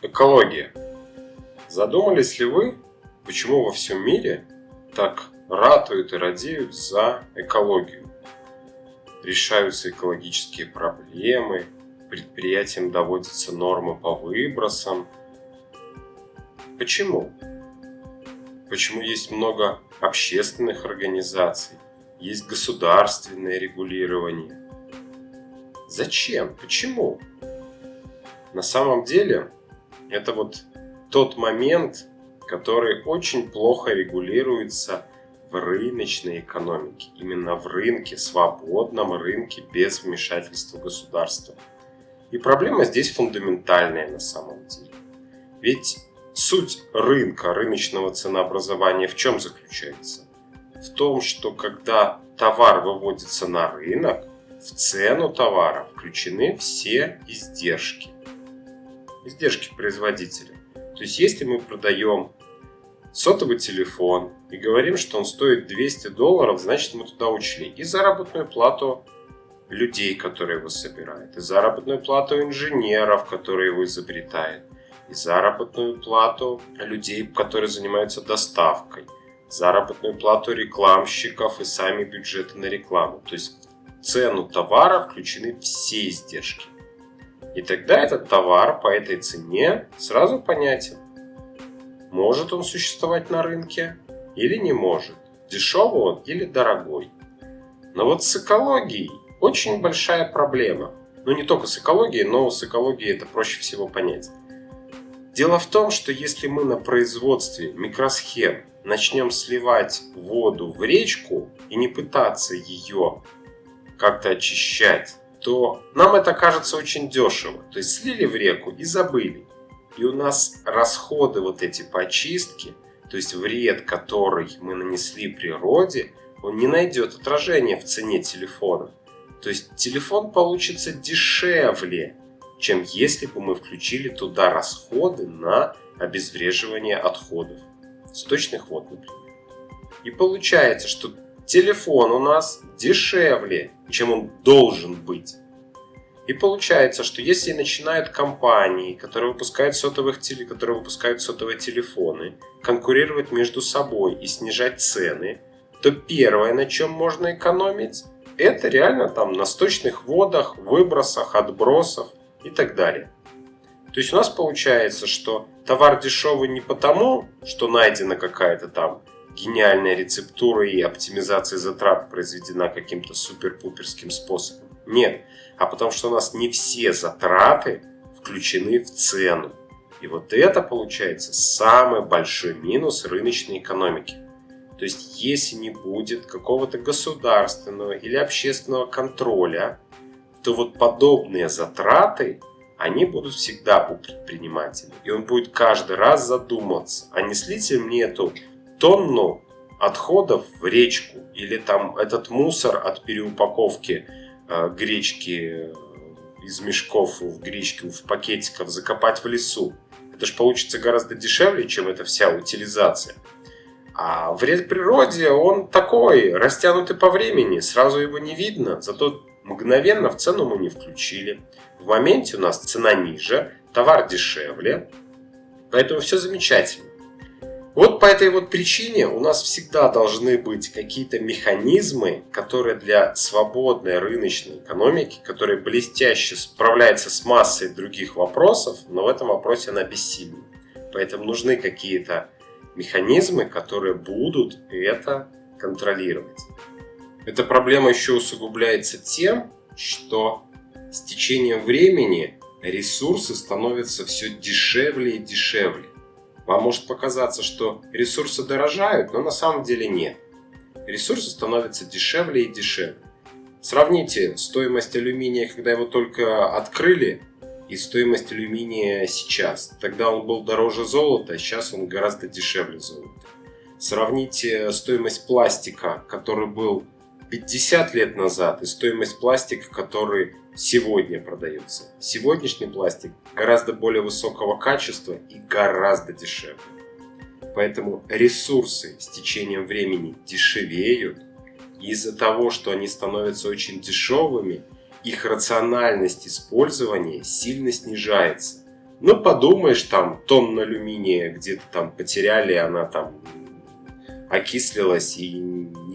Экология. Задумались ли вы, почему во всем мире так ратуют и радеют за экологию? Решаются экологические проблемы, предприятиям доводятся нормы по выбросам. Почему? Почему есть много общественных организаций, есть государственное регулирование? Зачем? Почему? На самом деле, это вот тот момент, который очень плохо регулируется в рыночной экономике. Именно в рынке, свободном рынке, без вмешательства государства. И проблема здесь фундаментальная на самом деле. Ведь суть рынка, рыночного ценообразования в чем заключается? В том, что когда товар выводится на рынок, в цену товара включены все издержки издержки производителя. То есть, если мы продаем сотовый телефон и говорим, что он стоит 200 долларов, значит мы туда учли и заработную плату людей, которые его собирают, и заработную плату инженеров, которые его изобретают, и заработную плату людей, которые занимаются доставкой, заработную плату рекламщиков и сами бюджеты на рекламу. То есть в цену товара включены все издержки. И тогда этот товар по этой цене сразу понятен. Может он существовать на рынке или не может. Дешевый он или дорогой. Но вот с экологией очень большая проблема. Ну не только с экологией, но с экологией это проще всего понять. Дело в том, что если мы на производстве микросхем начнем сливать воду в речку и не пытаться ее как-то очищать, то нам это кажется очень дешево. То есть слили в реку и забыли. И у нас расходы вот эти по очистке, то есть вред, который мы нанесли природе, он не найдет отражения в цене телефона. То есть телефон получится дешевле, чем если бы мы включили туда расходы на обезвреживание отходов. Сточных вод, например. И получается, что телефон у нас дешевле, чем он должен быть. И получается, что если начинают компании, которые выпускают, сотовых которые выпускают сотовые телефоны, конкурировать между собой и снижать цены, то первое, на чем можно экономить, это реально там на сточных водах, выбросах, отбросах и так далее. То есть у нас получается, что товар дешевый не потому, что найдена какая-то там гениальная рецептура и оптимизация затрат произведена каким-то супер-пуперским способом. Нет, а потому что у нас не все затраты включены в цену. И вот это получается самый большой минус рыночной экономики. То есть, если не будет какого-то государственного или общественного контроля, то вот подобные затраты, они будут всегда у предпринимателя. И он будет каждый раз задуматься, а не слить ли мне эту тонну отходов в речку или там этот мусор от переупаковки гречки из мешков в гречку в пакетиков закопать в лесу. Это же получится гораздо дешевле, чем эта вся утилизация. А вред природе, он такой, растянутый по времени, сразу его не видно, зато мгновенно в цену мы не включили. В моменте у нас цена ниже, товар дешевле, поэтому все замечательно. Вот по этой вот причине у нас всегда должны быть какие-то механизмы, которые для свободной рыночной экономики, которые блестяще справляются с массой других вопросов, но в этом вопросе она бессильна. Поэтому нужны какие-то механизмы, которые будут это контролировать. Эта проблема еще усугубляется тем, что с течением времени ресурсы становятся все дешевле и дешевле. Вам может показаться, что ресурсы дорожают, но на самом деле нет. Ресурсы становятся дешевле и дешевле. Сравните стоимость алюминия, когда его только открыли, и стоимость алюминия сейчас. Тогда он был дороже золота, а сейчас он гораздо дешевле золота. Сравните стоимость пластика, который был 50 лет назад, и стоимость пластика, который сегодня продается. Сегодняшний пластик гораздо более высокого качества и гораздо дешевле. Поэтому ресурсы с течением времени дешевеют. И из-за того, что они становятся очень дешевыми, их рациональность использования сильно снижается. Ну, подумаешь, там, тонна алюминия где-то там потеряли, она там окислилась и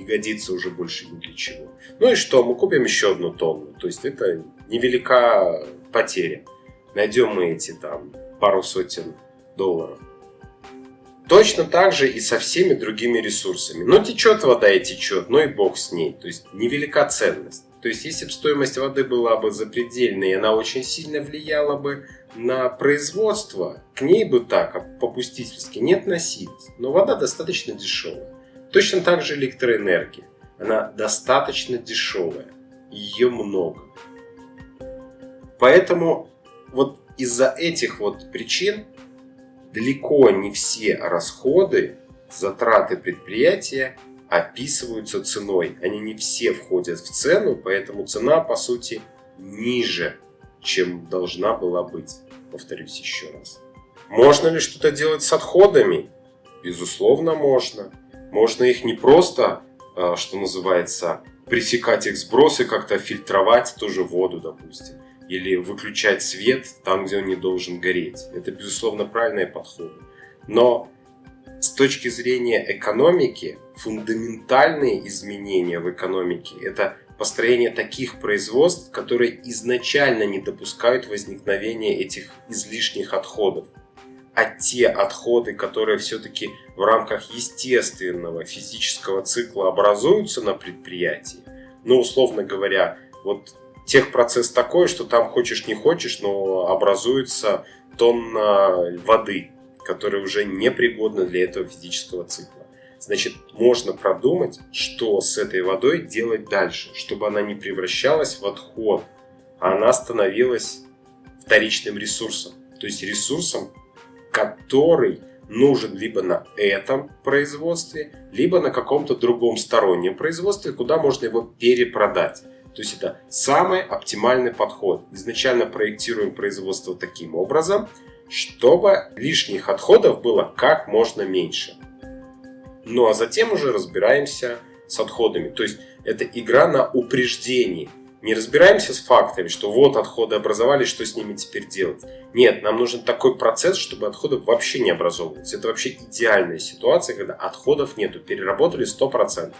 не годится уже больше ни для чего. Ну и что, мы купим еще одну тонну. То есть это невелика потеря. Найдем мы эти там пару сотен долларов. Точно так же и со всеми другими ресурсами. Ну, течет вода и течет, ну и бог с ней. То есть невелика ценность. То есть, если бы стоимость воды была бы запредельной, она очень сильно влияла бы на производство, к ней бы так попустительски не относились. Но вода достаточно дешевая. Точно так же электроэнергия. Она достаточно дешевая. Ее много. Поэтому вот из-за этих вот причин далеко не все расходы, затраты предприятия описываются ценой. Они не все входят в цену, поэтому цена, по сути, ниже, чем должна была быть. Повторюсь еще раз. Можно ли что-то делать с отходами? Безусловно, можно. Можно их не просто, а, что называется, пресекать их сбросы, как-то фильтровать тоже воду, допустим. Или выключать свет там, где он не должен гореть. Это, безусловно, правильные подходы. Но с точки зрения экономики, фундаментальные изменения в экономике – это построение таких производств, которые изначально не допускают возникновения этих излишних отходов. А те отходы, которые все-таки в рамках естественного физического цикла образуются на предприятии, ну, условно говоря, вот техпроцесс такой, что там хочешь не хочешь, но образуется тонна воды, которая уже непригодна для этого физического цикла. Значит, можно продумать, что с этой водой делать дальше, чтобы она не превращалась в отход, а она становилась вторичным ресурсом. То есть ресурсом, который нужен либо на этом производстве, либо на каком-то другом стороннем производстве, куда можно его перепродать. То есть это самый оптимальный подход. Изначально проектируем производство таким образом, чтобы лишних отходов было как можно меньше. Ну а затем уже разбираемся с отходами. То есть это игра на упреждении. Не разбираемся с фактами, что вот отходы образовались, что с ними теперь делать. Нет, нам нужен такой процесс, чтобы отходы вообще не образовывались. Это вообще идеальная ситуация, когда отходов нету, переработали 100%.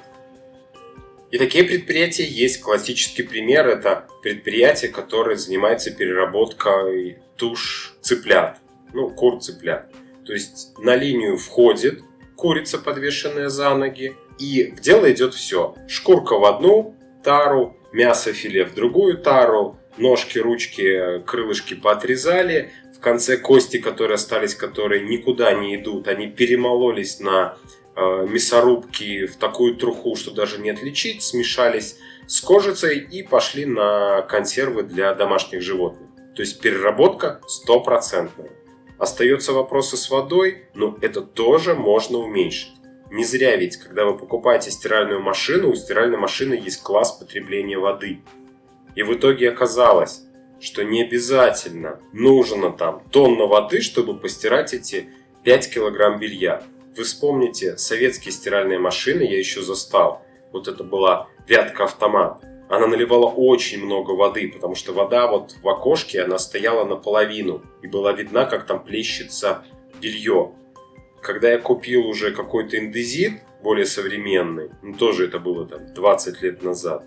И такие предприятия есть. Классический пример – это предприятие, которое занимается переработкой туш цыплят, ну, кур цыплят. То есть на линию входит курица, подвешенная за ноги. И в дело идет все. Шкурка в одну тару, мясо филе в другую тару, ножки, ручки, крылышки поотрезали. В конце кости, которые остались, которые никуда не идут, они перемололись на э, мясорубки в такую труху, что даже не отличить, смешались с кожицей и пошли на консервы для домашних животных. То есть переработка стопроцентная. Остаются вопросы с водой, но это тоже можно уменьшить. Не зря ведь, когда вы покупаете стиральную машину, у стиральной машины есть класс потребления воды. И в итоге оказалось, что не обязательно нужно там тонна воды, чтобы постирать эти 5 килограмм белья. Вы вспомните советские стиральные машины, я еще застал. Вот это была вятка автомат она наливала очень много воды, потому что вода вот в окошке, она стояла наполовину, и была видна, как там плещется белье. Когда я купил уже какой-то индезит, более современный, ну тоже это было там 20 лет назад,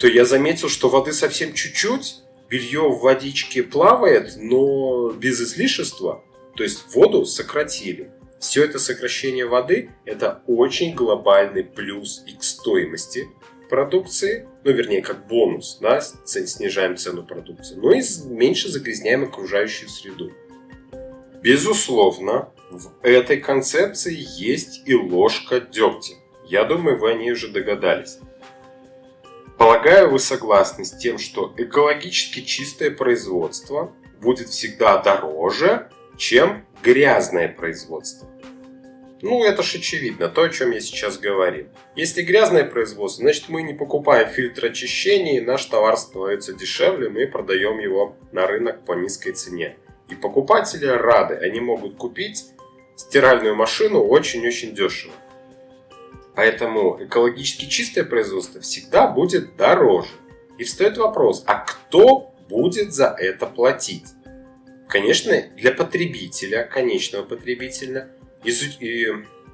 то я заметил, что воды совсем чуть-чуть, белье в водичке плавает, но без излишества, то есть воду сократили. Все это сокращение воды – это очень глобальный плюс и к стоимости продукции, ну, вернее, как бонус, да, снижаем цену продукции, но и меньше загрязняем окружающую среду. Безусловно, в этой концепции есть и ложка дегтя. Я думаю, вы о ней уже догадались. Полагаю, вы согласны с тем, что экологически чистое производство будет всегда дороже, чем грязное производство. Ну, это ж очевидно, то, о чем я сейчас говорил. Если грязное производство, значит мы не покупаем фильтр очищения, и наш товар становится дешевле, мы продаем его на рынок по низкой цене. И покупатели рады, они могут купить стиральную машину очень-очень дешево. Поэтому экологически чистое производство всегда будет дороже. И встает вопрос, а кто будет за это платить? Конечно, для потребителя, конечного потребителя,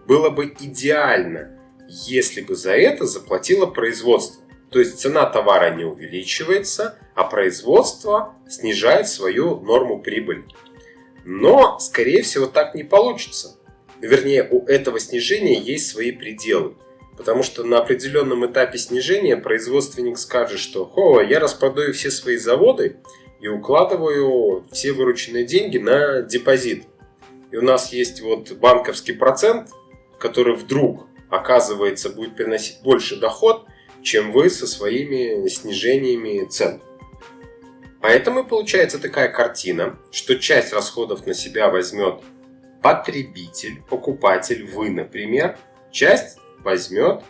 было бы идеально, если бы за это заплатило производство. То есть цена товара не увеличивается, а производство снижает свою норму прибыли. Но, скорее всего, так не получится. Вернее, у этого снижения есть свои пределы. Потому что на определенном этапе снижения производственник скажет, что «Хо, я распродаю все свои заводы и укладываю все вырученные деньги на депозит». И у нас есть вот банковский процент, который вдруг, оказывается, будет приносить больше доход, чем вы со своими снижениями цен. Поэтому получается такая картина, что часть расходов на себя возьмет потребитель, покупатель, вы, например, часть возьмет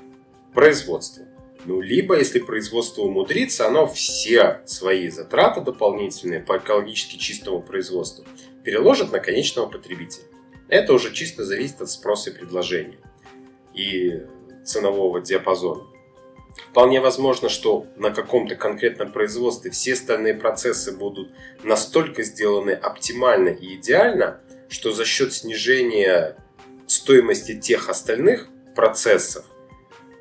производство. Ну, либо, если производство умудрится, оно все свои затраты дополнительные по экологически чистому производству переложит на конечного потребителя. Это уже чисто зависит от спроса и предложения и ценового диапазона. Вполне возможно, что на каком-то конкретном производстве все остальные процессы будут настолько сделаны оптимально и идеально, что за счет снижения стоимости тех остальных процессов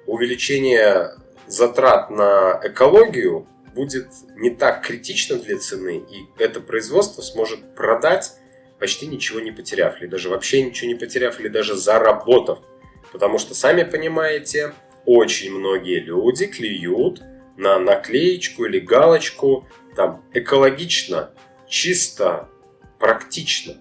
увеличение затрат на экологию будет не так критично для цены, и это производство сможет продать почти ничего не потеряв, или даже вообще ничего не потеряв, или даже заработав. Потому что, сами понимаете, очень многие люди клюют на наклеечку или галочку там экологично, чисто, практично.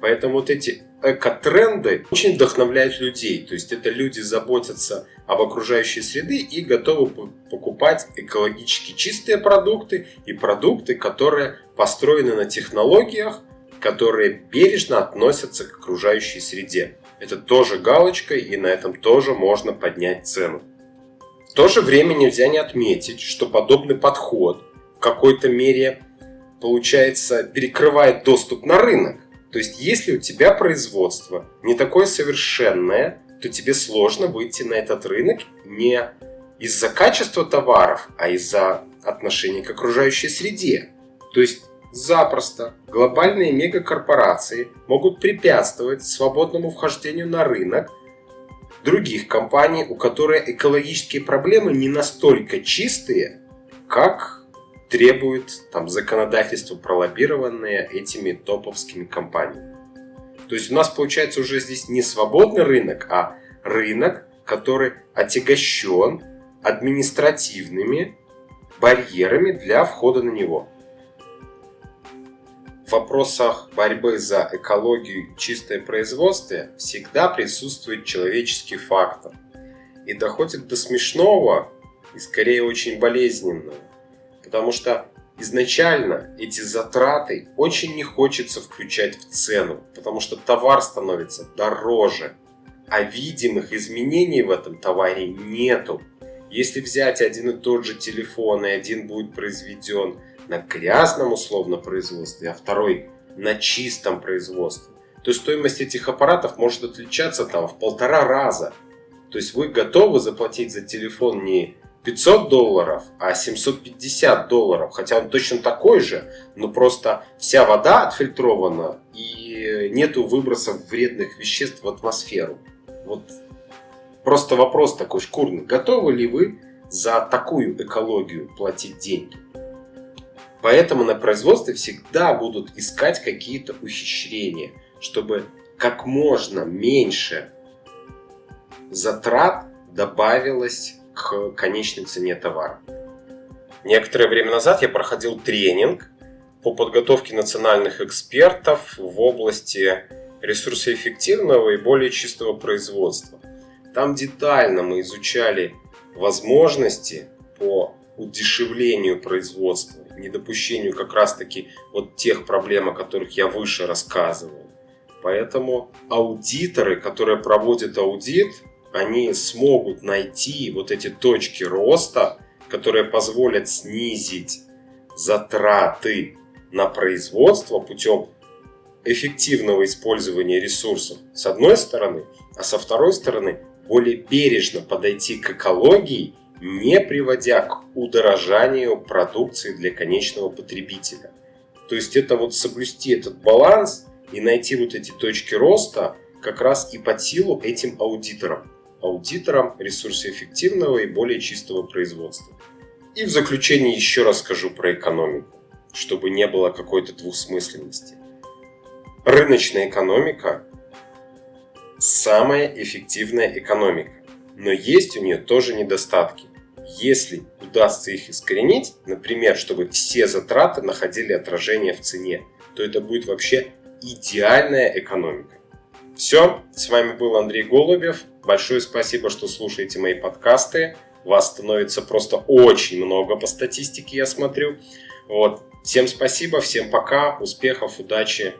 Поэтому вот эти экотренды очень вдохновляют людей. То есть это люди заботятся об окружающей среде и готовы покупать экологически чистые продукты и продукты, которые построены на технологиях, которые бережно относятся к окружающей среде. Это тоже галочка, и на этом тоже можно поднять цену. В то же время нельзя не отметить, что подобный подход в какой-то мере, получается, перекрывает доступ на рынок. То есть, если у тебя производство не такое совершенное, то тебе сложно выйти на этот рынок не из-за качества товаров, а из-за отношения к окружающей среде. То есть, Запросто глобальные мегакорпорации могут препятствовать свободному вхождению на рынок других компаний, у которых экологические проблемы не настолько чистые, как требует там, законодательство, пролоббированное этими топовскими компаниями. То есть у нас получается уже здесь не свободный рынок, а рынок, который отягощен административными барьерами для входа на него в вопросах борьбы за экологию и чистое производство всегда присутствует человеческий фактор. И доходит до смешного и скорее очень болезненного. Потому что изначально эти затраты очень не хочется включать в цену, потому что товар становится дороже, а видимых изменений в этом товаре нету. Если взять один и тот же телефон, и один будет произведен на грязном условно производстве, а второй на чистом производстве, то стоимость этих аппаратов может отличаться там в полтора раза. То есть вы готовы заплатить за телефон не 500 долларов, а 750 долларов, хотя он точно такой же, но просто вся вода отфильтрована и нету выбросов вредных веществ в атмосферу. Вот просто вопрос такой шкурный. Готовы ли вы за такую экологию платить деньги? Поэтому на производстве всегда будут искать какие-то ухищрения, чтобы как можно меньше затрат добавилось к конечной цене товара. Некоторое время назад я проходил тренинг по подготовке национальных экспертов в области ресурсоэффективного и более чистого производства. Там детально мы изучали возможности по удешевлению производства, недопущению как раз-таки вот тех проблем, о которых я выше рассказывал. Поэтому аудиторы, которые проводят аудит, они смогут найти вот эти точки роста, которые позволят снизить затраты на производство путем эффективного использования ресурсов с одной стороны, а со второй стороны более бережно подойти к экологии не приводя к удорожанию продукции для конечного потребителя. То есть это вот соблюсти этот баланс и найти вот эти точки роста как раз и под силу этим аудиторам. Аудиторам ресурсоэффективного и более чистого производства. И в заключение еще раз скажу про экономику, чтобы не было какой-то двусмысленности. Рыночная экономика – самая эффективная экономика, но есть у нее тоже недостатки. Если удастся их искоренить, например, чтобы все затраты находили отражение в цене, то это будет вообще идеальная экономика. Все, с вами был Андрей Голубев. Большое спасибо, что слушаете мои подкасты. Вас становится просто очень много по статистике, я смотрю. Вот. Всем спасибо, всем пока, успехов, удачи.